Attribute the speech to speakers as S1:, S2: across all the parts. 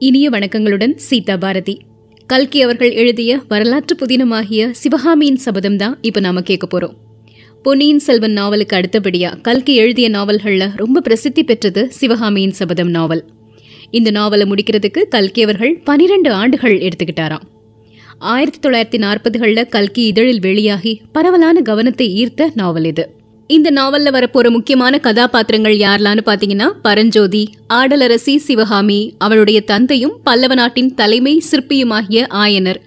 S1: இனிய வணக்கங்களுடன் சீதா பாரதி. கல்கி அவர்கள் எழுதிய வரலாற்று புதினமாகிய சிவகாமியின் சபதம் தான் இப்போ நாம கேட்க போறோம். பொன்னியின் செல்வன் நாவலுக்கு அடுத்தபடியா கல்கி எழுதிய நாவல்கள்ல ரொம்ப பிரசித்தி பெற்றது சிவகாமியின் சபதம் நாவல். இந்த நாவலை முடிக்கிறதுக்கு கல்கி அவர்கள் பனிரெண்டு ஆண்டுகள் எடுத்துக்கிட்டாராம். ஆயிரத்தி தொள்ளாயிரத்தி நாற்பதுகளில் கல்கி இதழில் வெளியாகி பரவலான கவனத்தை ஈர்த்த நாவல் இது. இந்த நாவல்ல வரப்போற முக்கியமான கதாபாத்திரங்கள் யாரெல்லாம்னு பாத்தீங்கன்னா பரஞ்சோதி ஆடலரசி சிவகாமி அவளுடைய தந்தையும் பல்லவ நாட்டின் தலைமை சிற்பியுமாகிய ஆயனர்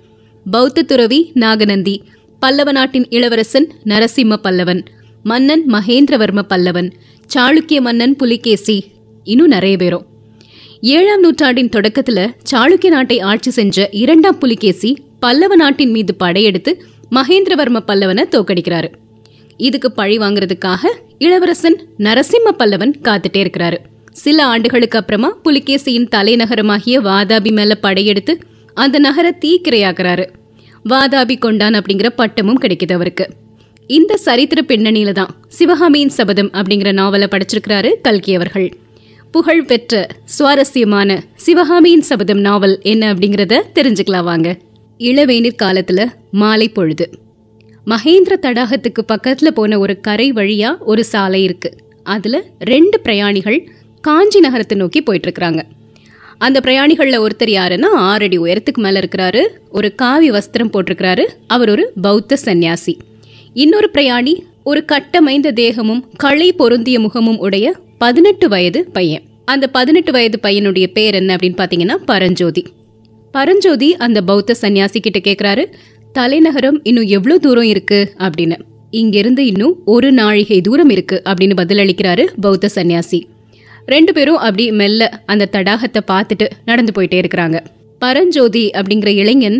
S1: பௌத்த துறவி நாகநந்தி பல்லவ நாட்டின் இளவரசன் நரசிம்ம பல்லவன் மன்னன் மகேந்திரவர்ம பல்லவன் சாளுக்கிய மன்னன் புலிகேசி இன்னும் நிறைய பேரும் ஏழாம் நூற்றாண்டின் தொடக்கத்துல சாளுக்கிய நாட்டை ஆட்சி செஞ்ச இரண்டாம் புலிகேசி பல்லவ நாட்டின் மீது படையெடுத்து மகேந்திரவர்ம பல்லவனை தோக்கடிக்கிறாரு இதுக்கு பழி வாங்குறதுக்காக இளவரசன் நரசிம்ம பல்லவன் காத்துட்டே இருக்கிறாரு. சில ஆண்டுகளுக்கு அப்புறமா புலிகேசியின் தலைநகரமாகிய வாதாபி மேல படையெடுத்து அந்த நகர தீக்கிரையாக்குறாரு. வாதாபி கொண்டான் அப்படிங்கிற பட்டமும் கிடைக்குது அவருக்கு. இந்த சரித்திர பின்னணியில தான் சிவகாமியின் சபதம் அப்படிங்கிற நாவலை படிச்சிருக்கிறாரு கல்கி அவர்கள். புகழ் பெற்ற சுவாரஸ்யமான சிவகாமியின் சபதம் நாவல் என்ன அப்படிங்கறத தெரிஞ்சுக்கலாம் வாங்க. இளவேநீர் காலத்துல மாலை பொழுது. மகேந்திர தடாகத்துக்கு பக்கத்துல போன ஒரு கரை வழியா ஒரு சாலை இருக்கு. அதுல ரெண்டு பிரயாணிகள் காஞ்சி நகரத்தை நோக்கி போயிட்டு இருக்கிறாங்க அந்த பிரயாணிகள்ல ஒருத்தர் யாருன்னா ஆறடி உயரத்துக்கு மேல இருக்கிறாரு. ஒரு காவி வஸ்திரம் போட்டிருக்கிறாரு. அவர் ஒரு பௌத்த சந்நியாசி. இன்னொரு பிரயாணி ஒரு கட்டமைந்த தேகமும் களை பொருந்திய முகமும் உடைய பதினெட்டு வயது பையன். அந்த பதினெட்டு வயது பையனுடைய பேர் என்ன அப்படின்னு பாத்தீங்கன்னா பரஞ்சோதி. பரஞ்சோதி அந்த பௌத்த சன்னியாசி கிட்ட கேக்குறாரு தலைநகரம் இன்னும் எவ்வளவு தூரம் இருக்கு அப்படின்னு. இங்கிருந்து இன்னும் ஒரு நாழிகை தூரம் இருக்கு அப்படின்னு பதிலளிக்கிறாரு பௌத்த சன்னியாசி ரெண்டு பேரும் அப்படி மெல்ல அந்த தடாகத்தை பார்த்துட்டு நடந்து போயிட்டே இருக்கிறாங்க. பரஞ்சோதி அப்படிங்கிற இளைஞன்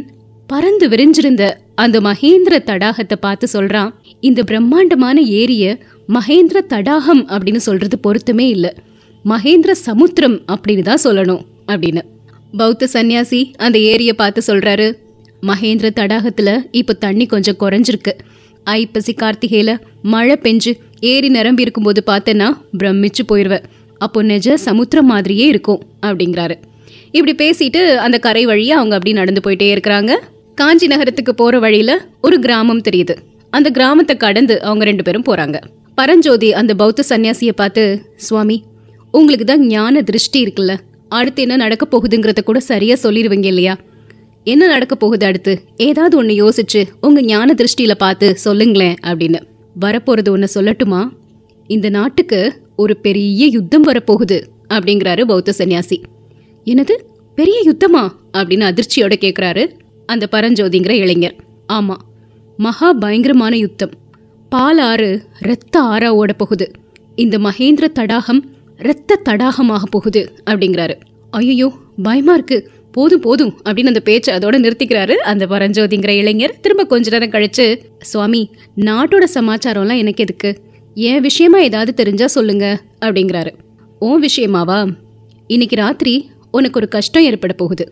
S1: பறந்து விரிஞ்சிருந்த அந்த மகேந்திர தடாகத்தை பார்த்து சொல்றான் இந்த பிரம்மாண்டமான ஏரிய மகேந்திர தடாகம் அப்படின்னு சொல்றது பொருத்தமே இல்லை. மகேந்திர சமுத்திரம் அப்படின்னு தான் சொல்லணும் அப்படின்னு. பௌத்த சன்னியாசி அந்த ஏரியை பார்த்து சொல்றாரு மகேந்திர தடாகத்தில் இப்போ தண்ணி கொஞ்சம் குறைஞ்சிருக்கு. ஐப்பசி கார்த்திகையில் மழை பெஞ்சு ஏரி நிரம்பி இருக்கும்போது பார்த்தேன்னா பிரமிச்சு போயிடுவேன் அப்போ நெஜ சமுத்திரம் மாதிரியே இருக்கும் அப்படிங்கிறாரு. இப்படி பேசிட்டு அந்த கரை வழியாக அவங்க அப்படி நடந்து போயிட்டே இருக்கிறாங்க. காஞ்சி நகரத்துக்கு போற வழியில ஒரு கிராமம் தெரியுது. அந்த கிராமத்தை கடந்து அவங்க ரெண்டு பேரும் போறாங்க. பரஞ்சோதி அந்த பௌத்த சன்னியாசியை பார்த்து சுவாமி உங்களுக்கு தான் ஞான திருஷ்டி இருக்குல்ல. அடுத்து என்ன நடக்க போகுதுங்கிறத கூட சரியா சொல்லிடுவீங்க இல்லையா? என்ன நடக்க போகுது அடுத்து? ஏதாவது ஒன்று யோசிச்சு உங்க ஞான திருஷ்டியில பார்த்து சொல்லுங்களேன் அப்படின்னு. வரப்போறது ஒன்று சொல்லட்டுமா? இந்த நாட்டுக்கு ஒரு பெரிய யுத்தம் வரப்போகுது அப்படிங்கிறாரு பௌத்த சன்னியாசி. என்னது? பெரிய யுத்தமா? அப்படின்னு அதிர்ச்சியோட கேட்குறாரு அந்த பரஞ்சோதிங்கிற இளைஞர். ஆமா மகா பயங்கரமான யுத்தம். பால் ஆறு ரத்த ஆறா ஓட போகுது. இந்த மகேந்திர தடாகம் ரத்த தடாகமாக போகுது அப்படிங்கிறாரு. ஐயோ பயமா இருக்கு. போதும் போதும் அப்படின்னு அந்த பேச்சை அதோட நிறுத்திக்கிறாரு அந்த பரஞ்சோதிங்கிற இளைஞர். திரும்ப கொஞ்ச நேரம் கழிச்சு சுவாமி நாட்டோட சமாச்சாரம்லாம் எனக்கு எதுக்கு? என் விஷயமா ஏதாவது தெரிஞ்சா சொல்லுங்க அப்படிங்கிறாரு. உன் விஷயமாவா? இன்னைக்கு ராத்திரி உனக்கு ஒரு கஷ்டம் ஏற்பட போகுது.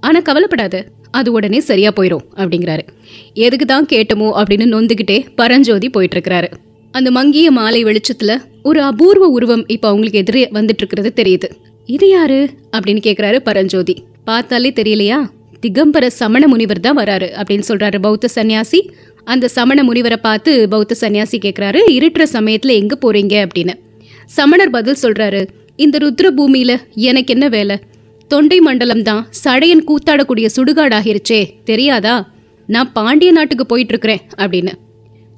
S1: ஆனா கவலைப்படாத அது உடனே சரியா போயிடும் அப்படிங்கிறாரு. எதுக்கு தான் கேட்டமோ அப்படின்னு நொந்துகிட்டே பரஞ்சோதி போயிட்டு இருக்கிறாரு அந்த மங்கிய மாலை வெளிச்சத்துல ஒரு அபூர்வ உருவம் இப்ப அவங்களுக்கு எதிரே வந்துட்டு இருக்கிறது தெரியுது. இது யாரு? அப்படின்னு கேக்குறாரு பரஞ்சோதி. பார்த்தாலே தெரியலையா? திகம்பர சமண முனிவர் தான் வராரு அப்படின்னு சொல்றாரு பௌத்த சன்னியாசி. அந்த சமண முனிவரை பார்த்து பௌத்த சன்னியாசி கேட்குறாரு இருட்டுற சமயத்தில் எங்க போறீங்க? அப்படின்னு. சமணர் பதில் சொல்றாரு இந்த ருத்ர பூமியில எனக்கு என்ன வேலை? தொண்டை மண்டலம் தான் சடையன் கூத்தாடக்கூடிய சுடுகாடாகிருச்சே தெரியாதா? நான் பாண்டிய நாட்டுக்கு போயிட்டு இருக்கிறேன் அப்படின்னு.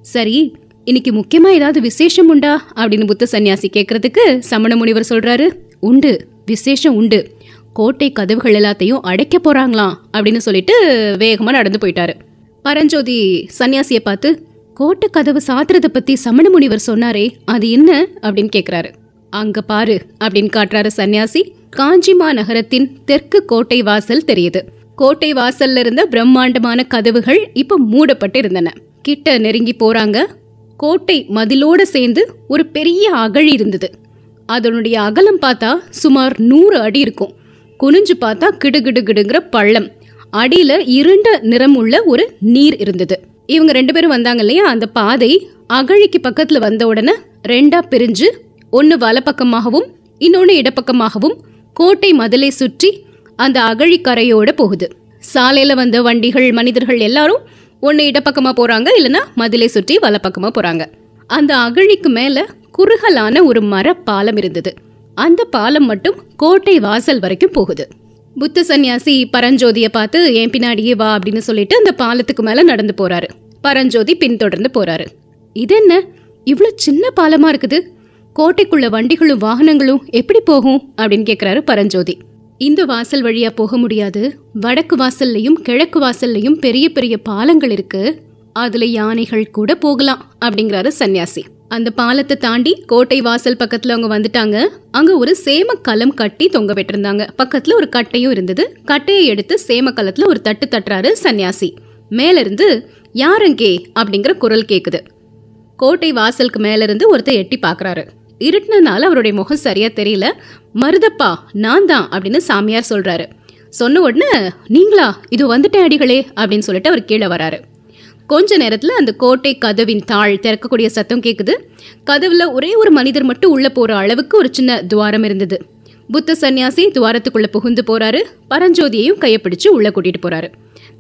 S1: சரி இன்னைக்கு முக்கியமா ஏதாவது விசேஷம் உண்டா? அப்படின்னு புத்த சன்னியாசி கேட்கறதுக்கு சமண முனிவர் சொல்றாரு உண்டு விசேஷம் உண்டு. கோட்டை கதவுகள் எல்லாத்தையும் அடைக்க போறாங்களாம் அப்படின்னு சொல்லிட்டு வேகமா நடந்து போயிட்டாரு. பரஞ்சோதி சன்னியாசியை பார்த்து கோட்டை கதவு சாத்துறத பத்தி சமண முனிவர் சொன்னாரே அது என்ன? அப்படின்னு கேக்குறாரு. அங்க பாரு அப்படின்னு காட்டுறாரு சன்னியாசி. காஞ்சிமா நகரத்தின் தெற்கு கோட்டை வாசல் தெரியுது. கோட்டை வாசல்ல இருந்த பிரம்மாண்டமான கதவுகள் இப்ப மூடப்பட்டு இருந்தன. கிட்ட நெருங்கி போறாங்க. கோட்டை மதிலோட சேர்ந்து ஒரு பெரிய அகழி இருந்தது. அதனுடைய அகலம் பார்த்தா சுமார் நூறு அடி இருக்கும். குனிஞ்சு பார்த்தா கிடுகிடு கிடுங்கிற பள்ளம். அடியில இருண்ட நிறம் உள்ள ஒரு நீர் இருந்தது. இவங்க ரெண்டு பேரும் வந்தாங்க இல்லையா? அந்த பாதை அகழிக்கு பக்கத்துல வந்த உடனே ரெண்டா பிரிஞ்சு ஒன்னு வலப்பக்கமாகவும் இன்னொன்னு இடப்பக்கமாகவும் கோட்டை மதிலை சுற்றி அந்த அகழிக்கரையோட போகுது. சாலையில வந்த வண்டிகள் மனிதர்கள் எல்லாரும் ஒன்னு இடப்பக்கமா போறாங்க இல்லனா மதிலை சுற்றி வலப்பக்கமா போறாங்க. அந்த அகழிக்கு மேல குறுகலான ஒரு மர பாலம் இருந்தது. அந்த பாலம் மட்டும் கோட்டை வாசல் வரைக்கும் போகுது. புத்த சந்நியாசி பரஞ்சோதிய பார்த்து என் பின்னாடியே வா அப்படின்னு சொல்லிட்டு அந்த பாலத்துக்கு மேல நடந்து போறாரு. பரஞ்சோதி பின்தொடர்ந்து போறாரு. இது என்ன? இவ்ளோ சின்ன பாலமா இருக்குது? கோட்டைக்குள்ள வண்டிகளும் வாகனங்களும் எப்படி போகும்? அப்படின்னு கேக்குறாரு பரஞ்சோதி. இந்த வாசல் வழியா போக முடியாது. வடக்கு வாசல்லையும் கிழக்கு வாசல்லையும் பெரிய பெரிய பாலங்கள் இருக்கு. அதுல யானைகள் கூட போகலாம் அப்படிங்கிறாரு சன்னியாசி அந்த பாலத்தை தாண்டி கோட்டை வாசல் பக்கத்துல அவங்க வந்துட்டாங்க. அங்க ஒரு சேம கலம் கட்டி தொங்க விட்டுருந்தாங்க. பக்கத்துல ஒரு கட்டையும் இருந்தது. கட்டையை எடுத்து சேம கலத்துல ஒரு தட்டு தட்டுறாரு சன்னியாசி. மேல இருந்து யாருங்கே? அப்படிங்கிற குரல் கேக்குது. கோட்டை வாசலுக்கு மேல இருந்து ஒருத்தர் எட்டி பாக்குறாரு. இருட்டினனால அவருடைய முகம் சரியா தெரியல. மருதப்பா நான் தான் அப்படின்னு சாமியார் சொல்றாரு. சொன்ன உடனே நீங்களா இது வந்துட்டேன் அடிகளே அப்படின்னு சொல்லிட்டு அவர் கீழே வராரு. கொஞ்ச நேரத்துல அந்த கோட்டை கதவின் தாள் திறக்கக்கூடிய சத்தம் கேக்குது. கதவுல ஒரே ஒரு மனிதர் மட்டும் உள்ள போற அளவுக்கு ஒரு சின்ன துவாரம் இருந்தது. புத்த சன்னியாசி துவாரத்துக்குள்ள புகுந்து போறாரு. பரஞ்சோதியையும் கையை பிடிச்சு உள்ள கூட்டிட்டு போறாரு.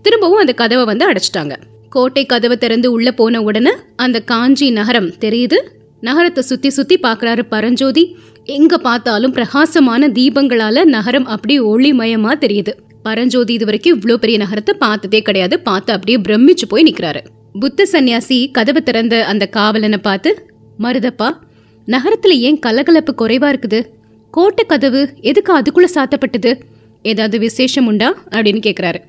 S1: திரும்பவும் அந்த கதவை வந்து அடைச்சிட்டாங்க. கோட்டை கதவை திறந்து உள்ள போன உடனே அந்த காஞ்சி நகரம் தெரியுது. நகரத்தை சுத்தி சுத்தி பாக்குறாரு பரஞ்சோதி. எங்க பார்த்தாலும் பிரகாசமான தீபங்களால நகரம் அப்படியே ஒளிமயமா தெரியுது. பரஞ்சோதி இது வரைக்கும் இவ்வளோ பெரிய நகரத்தை பார்த்ததே கிடையாது. பார்த்து அப்படியே பிரமிச்சு போய் நிக்கிறாரு. புத்த சன்னியாசி கதவை திறந்த அந்த காவலனை பார்த்து மருதப்பா நகரத்துல ஏன் கலகலப்பு குறைவா இருக்குது? கோட்டை கதவு எதுக்கு அதுக்குள்ள சாத்தப்பட்டது? ஏதாவது விசேஷம் உண்டா? அப்படின்னு கேக்குறாரு.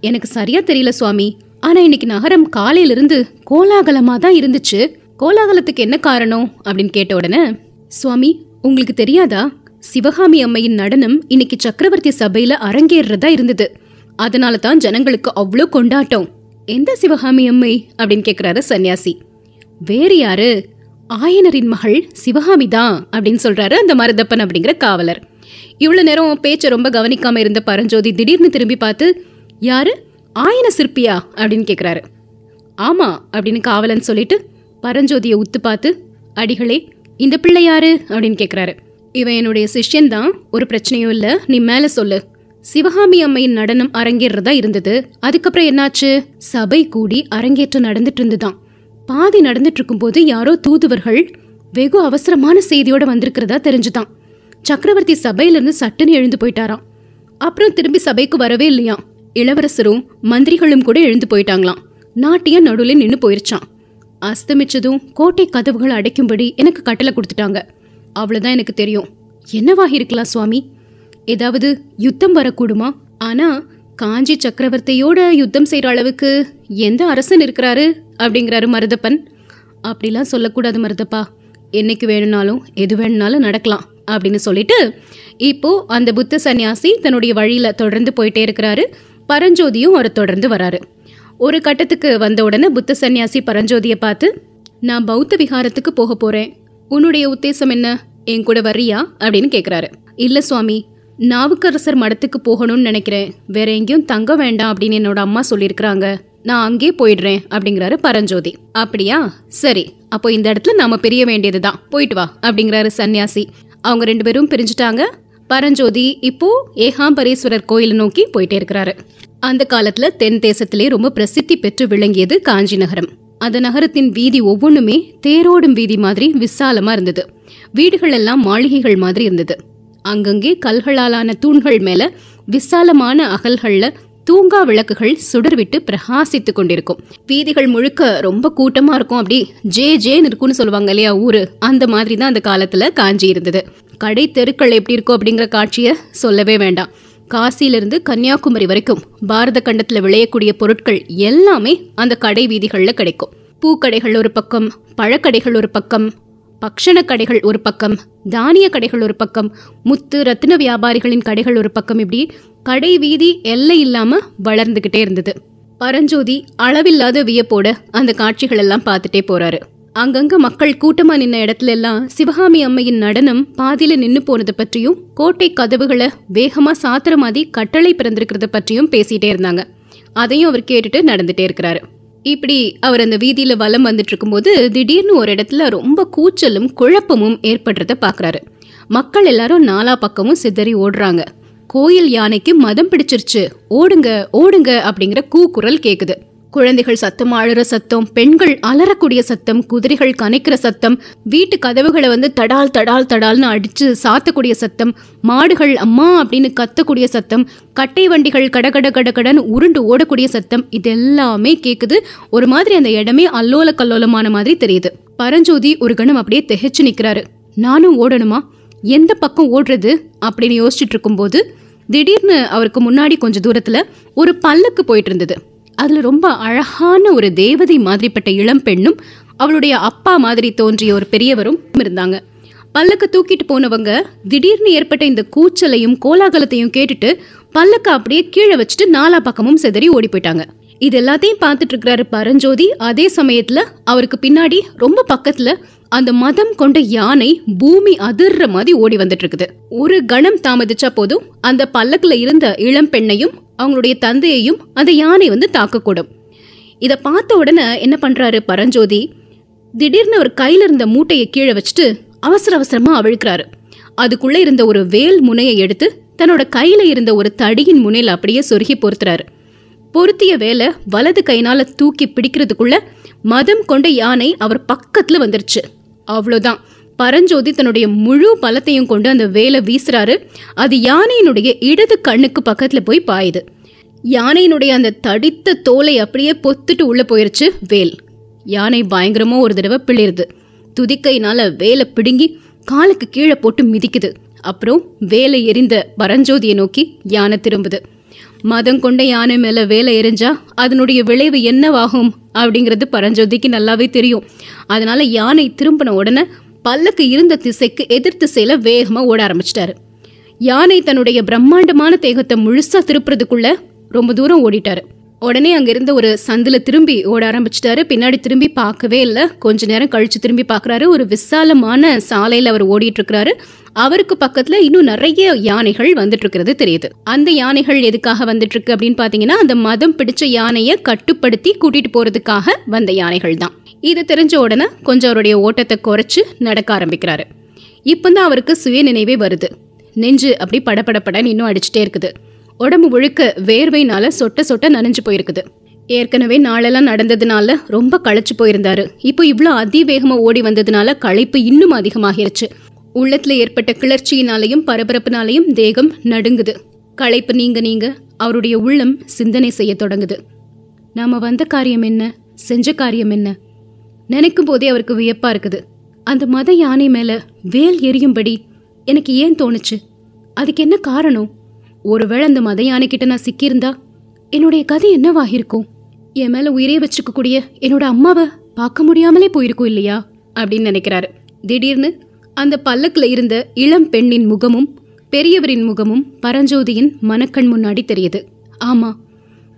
S1: எனக்கு சரியா தெரியல சுவாமி. ஆனா இன்னைக்கு நகரம் காலையிலிருந்து கோலாகலமா தான் இருந்துச்சு. கோலாகலத்துக்கு என்ன காரணம்? அப்படின்னு கேட்ட உடனே சுவாமி உங்களுக்கு தெரியாதா? சிவகாமி அம்மையின் நடனம் இன்னைக்கு சக்கரவர்த்தி சபையில அரங்கேறதா இருந்தது. அதனால தான் ஜனங்களுக்கு அவ்வளோ கொண்டாட்டம். எந்த சிவகாமி அம்மை? அப்படின்னு கேக்குறாரு சன்னியாசி. வேறு யாரு? ஆயனரின் மகள் சிவகாமி தான் அப்படின்னு சொல்றாரு அந்த மருதப்பன் அப்படிங்கிற காவலர். இவ்வளவு நேரம் பேச்சை ரொம்ப கவனிக்காம இருந்த பரஞ்சோதி திடீர்னு திரும்பி பார்த்து யாரு? ஆயன சிற்பியா? அப்படின்னு கேக்குறாரு. ஆமா அப்படின்னு காவலன் சொல்லிட்டு பரஞ்சோதியை உத்து பார்த்து அடிகளே இந்த பிள்ளை யாரு? அப்படின்னு கேக்குறாரு. இவன் என்னுடைய சிஷ்யன் தான் ஒரு பிரச்சனையும் இல்ல. நீ மேல சொல்லு. சிவகாமி அம்மையின் நடனம் அரங்கேறதா இருந்தது. அதுக்கப்புறம் என்னாச்சு? சபை கூடி அரங்கேற்றம் நடந்துட்டு இருந்துதான். பாதி நடந்துட்டு இருக்கும்போது யாரோ தூதுவர்கள் வெகு அவசரமான செய்தியோட வந்திருக்கிறதா தெரிஞ்சுதான். சக்கரவர்த்தி சபையிலிருந்து சட்டுன்னு எழுந்து போயிட்டாராம். அப்புறம் திரும்பி சபைக்கு வரவே இல்லையாம். இளவரசரும் மந்திரிகளும் கூட எழுந்து போயிட்டாங்களாம். நாட்டிய நடுவில் நின்னு போயிருச்சான் அஸ்தமிச்சதும் கோட்டை கதவுகள் அடைக்கும்படி எனக்கு கட்டளை கொடுத்துட்டாங்க. அவ்வளோதான் எனக்கு தெரியும். என்னவாக இருக்கலாம் சுவாமி? ஏதாவது யுத்தம் வரக்கூடுமா? ஆனால் காஞ்சி சக்கரவர்த்தியோட யுத்தம் செய்கிற அளவுக்கு எந்த அரசன் இருக்கிறாரு அப்படிங்கிறாரு மருதப்பன். அப்படிலாம் சொல்லக்கூடாது மருதப்பா. என்னைக்கு வேணும்னாலும் எது வேணும்னாலும் நடக்கலாம் அப்படின்னு சொல்லிட்டு இப்போ அந்த புத்த சன்னியாசி தன்னுடைய வழியில் தொடர்ந்து போயிட்டே இருக்கிறாரு. பரஞ்சோதியும் அவரை தொடர்ந்து வராரு. ஒரு கட்டத்துக்கு வந்த உடனே புத்த சன்னியாசி பரஞ்சோதியை பார்த்து நான் பௌத்த விகாரத்துக்கு போக போகிறேன் உன்னுடைய உத்தேசம் என்ன? என் கூட வர்றியா? அப்படின்னு கேட்குறாரு இல்லை சுவாமி. நாவுக்கரசர் மடத்துக்கு போகணும்னு நினைக்கிறேன். வேற எங்கேயும் தங்க வேண்டாம் அப்படின்னு என்னோட அம்மா சொல்லியிருக்கிறாங்க. நான் அங்கே போயிடுறேன் அப்படிங்கிறாரு பரஞ்சோதி. அப்படியா? சரி. அப்போ இந்த இடத்துல நாம பிரிய வேண்டியதுதான். போயிட்டு வா அப்படிங்கிறாரு சன்னியாசி அவங்க ரெண்டு பேரும் பிரிஞ்சுட்டாங்க. பரஞ்சோதி இப்போ ஏகாம்பரேஸ்வரர் கோயிலை நோக்கி போயிட்டே இருக்கிறாரு. அந்த காலத்துல தென் தேசத்திலே ரொம்ப பிரசித்தி பெற்று விளங்கியது காஞ்சி நகரம். அந்த நகரத்தின் வீதி ஒவ்வொன்றுமே தேரோடும் வீதி மாதிரி விசாலமா இருந்தது. வீடுகள் எல்லாம் மாளிகைகள் மாதிரி இருந்தது. அங்கங்கே கல்களாலான தூண்கள் மேல விசாலமான அகல்கள்ல தூங்கா விளக்குகள் சுடர்விட்டு பிரகாசித்து கொண்டிருக்கும். வீதிகள் முழுக்க ரொம்ப கூட்டமா இருக்கும். அப்படி ஜே ஜேன்னு இருக்கும்னு சொல்லுவாங்க இல்லையா ஊரு? அந்த மாதிரி தான் அந்த காலத்துல காஞ்சி இருந்தது கடை தெருக்கள் எப்படி இருக்கும் அப்படிங்கிற காட்சியை சொல்லவே வேண்டாம். காசியிலிருந்து கன்னியாகுமரி வரைக்கும் பாரத கண்டத்தில் விளையக்கூடிய பொருட்கள் எல்லாமே அந்த கடை வீதிகளில் கிடைக்கும். பூக்கடைகள் ஒரு பக்கம் பழக்கடைகள் ஒரு பக்கம் பக்ஷண கடைகள் ஒரு பக்கம் தானிய கடைகள் ஒரு பக்கம் முத்து ரத்தின வியாபாரிகளின் கடைகள் ஒரு பக்கம் இப்படி கடை வீதி எல்லை இல்லாமல் வளர்ந்துக்கிட்டே இருந்தது. பரஞ்சோதி அளவில்லாத வியப்போட அந்த காட்சிகள் எல்லாம் பார்த்துட்டே போறாரு. அங்கங்க மக்கள் கூட்டமா நின்ன இடத்துல எல்லாம் சிவகாமி அம்மையின் நடனம் பாதியில நின்னு போனது பற்றியும் கோட்டை கதவுகளை வேகமா சாத்துற மாதிரி கட்டளை பிறந்திருக்கிறத பற்றியும் பேசிட்டே இருந்தாங்க. அதையும் அவர் கேட்டுட்டு நடந்துட்டே இருக்கிறாரு. இப்படி அவர் அந்த வீதியில வலம் வந்துட்டு இருக்கும்போது திடீர்னு ஒரு இடத்துல ரொம்ப கூச்சலும் குழப்பமும் ஏற்படுறத பாக்குறாரு. மக்கள் எல்லாரும் நாலா பக்கமும் சிதறி ஓடுறாங்க. கோயில் யானைக்கு மதம் பிடிச்சிருச்சு. ஓடுங்க ஓடுங்க அப்படிங்கிற கூக்குரல் கேக்குது. குழந்தைகள் சத்தம் அழுற சத்தம் பெண்கள் அலறக்கூடிய சத்தம் குதிரைகள் கனைக்கிற சத்தம் வீட்டு கதவுகளை வந்து தடால் தடால் தடால்னு அடிச்சு சாத்தக்கூடிய சத்தம் மாடுகள் அம்மா அப்படின்னு கத்தக்கூடிய சத்தம் கட்டை வண்டிகள் கடகட கடகடன்னு உருண்டு ஓடக்கூடிய சத்தம் இது எல்லாமே கேட்குது ஒரு மாதிரி அந்த இடமே அல்லோல கல்லோலமான மாதிரி தெரியுது. பரஞ்சோதி ஒரு கணம் அப்படியே திகைச்சு நிற்கிறாரு நானும் ஓடணுமா? எந்த பக்கம் ஓடுறது? அப்படின்னு யோசிச்சுட்டு இருக்கும்போது திடீர்னு அவருக்கு முன்னாடி கொஞ்சம் தூரத்தில் ஒரு பல்லக்கு போயிட்டு இருந்தது. அதுல ரொம்ப அழகான ஒரு தேவதை மாதிரிப்பட்ட இளம் பெண்ணும் அவளுடைய அப்பா மாதிரி தோன்றிய ஒரு பெரியவரும் இருந்தாங்க. பல்லக்க தூக்கிட்டு போனவங்க திடீர்னு ஏற்பட்ட இந்த கூச்சலையும் கோலாகலத்தையும் கேட்டுட்டு பல்லக்க அப்படியே கீழே வச்சுட்டு நாலா பக்கமும் செதறி ஓடி போயிட்டாங்க. இது எல்லாத்தையும் பார்த்துட்டு இருக்கிறாரு பரஞ்சோதி. அதே சமயத்துல அவருக்கு பின்னாடி ரொம்ப பக்கத்துல அந்த மதம் கொண்ட யானை பூமி அதிர்ற மாதிரி ஓடி வந்துட்டு இருக்குது. ஒரு கணம் தாமதிச்சா போதும் அந்த பல்லக்குல இருந்த இளம் பெண்ணையும் அவங்களுடைய தந்தையையும் அந்த யானை வந்து தாக்கக்கூடும். இதை பார்த்த உடனே என்ன பண்ணுறாரு பரஞ்சோதி? திடீர்னு அவர் கையில் இருந்த மூட்டையை கீழே வச்சுட்டு அவசர அவசரமாக அவிழ்க்கிறாரு. அதுக்குள்ளே இருந்த ஒரு வேல் முனையை எடுத்து தன்னோட கையில் இருந்த ஒரு தடியின் முனையில் அப்படியே சொருகி பொறுத்துறாரு. பொருத்திய வேலை வலது கையினால் தூக்கி பிடிக்கிறதுக்குள்ள மதம் கொண்ட யானை அவர் பக்கத்தில் வந்துருச்சு. அவ்வளோதான் பரஞ்சோதி தன்னுடைய முழு பலத்தையும் கொண்டு அந்த வேலை வீசுறாரு. அது யானையினுடைய இடது கண்ணுக்கு பக்கத்துல போய் பாயுது. யானையினுடைய அந்த தடித்த தோலை அப்படியே பொத்துட்டு உள்ள போயிருச்சு வேல். யானை பயங்கரமா ஒரு தடவை பிளிருது. துதிக்கையினால வேலை பிடுங்கி காலுக்கு கீழே போட்டு மிதிக்குது. அப்புறம் வேலை எரிந்த பரஞ்சோதியை நோக்கி யானை திரும்புது. மதம் கொண்ட யானை மேல வேலை எரிஞ்சா அதனுடைய விளைவு என்னவாகும் அப்படிங்கிறது பரஞ்சோதிக்கு நல்லாவே தெரியும். அதனால யானை திரும்பின உடனே பல்லக்கு இருந்த திசைக்கு எதிர் திசையில வேகமா ஓட ஆரம்பிச்சிட்டாரு. யானை தன்னுடைய பிரம்மாண்டமான தேகத்தை முழுசா திருப்புறதுக்குள்ள ரொம்ப தூரம் ஓடிட்டாரு. உடனே அங்கிருந்த ஒரு சந்தில திரும்பி ஓட ஆரம்பிச்சிட்டாரு. பின்னாடி திரும்பி பார்க்கவே இல்லை. கொஞ்ச நேரம் கழிச்சு திரும்பி பார்க்குறாரு. ஒரு விசாலமான சாலையில் அவர் ஓடிட்டு இருக்கிறாரு அவருக்கு பக்கத்துல இன்னும் நிறைய யானைகள் வந்துட்டு இருக்கிறது தெரியுது. அந்த யானைகள் எதுக்காக வந்துட்டு இருக்கு அப்படின்னு பாத்தீங்கன்னா அந்த மதம் பிடிச்ச யானையை கட்டுப்படுத்தி கூட்டிட்டு போறதுக்காக வந்த யானைகள் தான் இது தெரிஞ்ச உடனே கொஞ்சம் அவருடைய ஓட்டத்தை குறைச்சி நடக்க ஆரம்பிக்கிறாரு. இப்பதான் அவருக்கு சுய நினைவே வருது. நெஞ்சு அப்படி படப்படப்படன்னு இன்னும் அடிச்சுட்டே இருக்குது. உடம்பு முழுக்க வேர்வைனால சொட்ட சொட்ட நனைஞ்சு போயிருக்குது. ஏற்கனவே நாளெல்லாம் நடந்ததுனால ரொம்ப களைச்சு போயிருந்தாரு. இப்போ இவ்வளோ அதிவேகமாக ஓடி வந்ததுனால களைப்பு இன்னும் அதிகமாகிருச்சு. உள்ளத்துல ஏற்பட்ட கிளர்ச்சியினாலையும் பரபரப்புனாலையும் தேகம் நடுங்குது. களைப்பு நீங்க நீங்க அவருடைய உள்ளம் சிந்தனை செய்ய தொடங்குது. நாம வந்த காரியம் என்ன? செஞ்ச காரியம் என்ன? நினைக்கும் போதே அவருக்கு வியப்பா இருக்குது. அந்த மத யானை மேல வேல் எரியும்படி எனக்கு ஏன் தோணுச்சு? அதுக்கு என்ன காரணம்? ஒருவேளை அந்த மத யானை கிட்ட நான் சிக்கியிருந்தா என்னுடைய கதை என்னவாகிருக்கும் என் மேல உயிரே வச்சுக்கக்கூடிய என்னோட அம்மாவை பார்க்க முடியாமலே போயிருக்கும் இல்லையா? அப்படின்னு நினைக்கிறாரு. திடீர்னு அந்த பல்லக்கில் இருந்த இளம் பெண்ணின் முகமும் பெரியவரின் முகமும் பரஞ்சோதியின் மனக்கண் முன்னாடி தெரியுது. ஆமா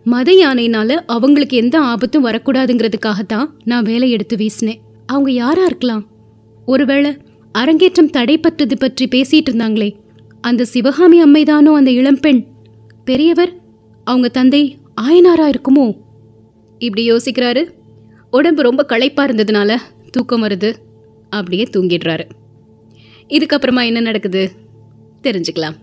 S1: மத யானைனால அவங்களுக்கு எந்த ஆபத்தும் வரக்கூடாதுங்கிறதுக்காகத்தான் நான் வேலை எடுத்து வீசினேன். அவங்க யாரா இருக்கலாம்? ஒருவேளை அரங்கேற்றம் தடைப்பட்டது பற்றி பேசிட்டு இருந்தாங்களே அந்த சிவகாமி அம்மைதானோ அந்த இளம்பெண் பெரியவர் அவங்க தந்தை ஆயனாரா இருக்குமோ? இப்படி யோசிக்கிறாரு. உடம்பு ரொம்ப களைப்பா இருந்ததுனால தூக்கம் வருது. அப்படியே தூங்கிடுறாரு. இதுக்கப்புறமா என்ன நடக்குது? தெரிஞ்சுக்கலாம்.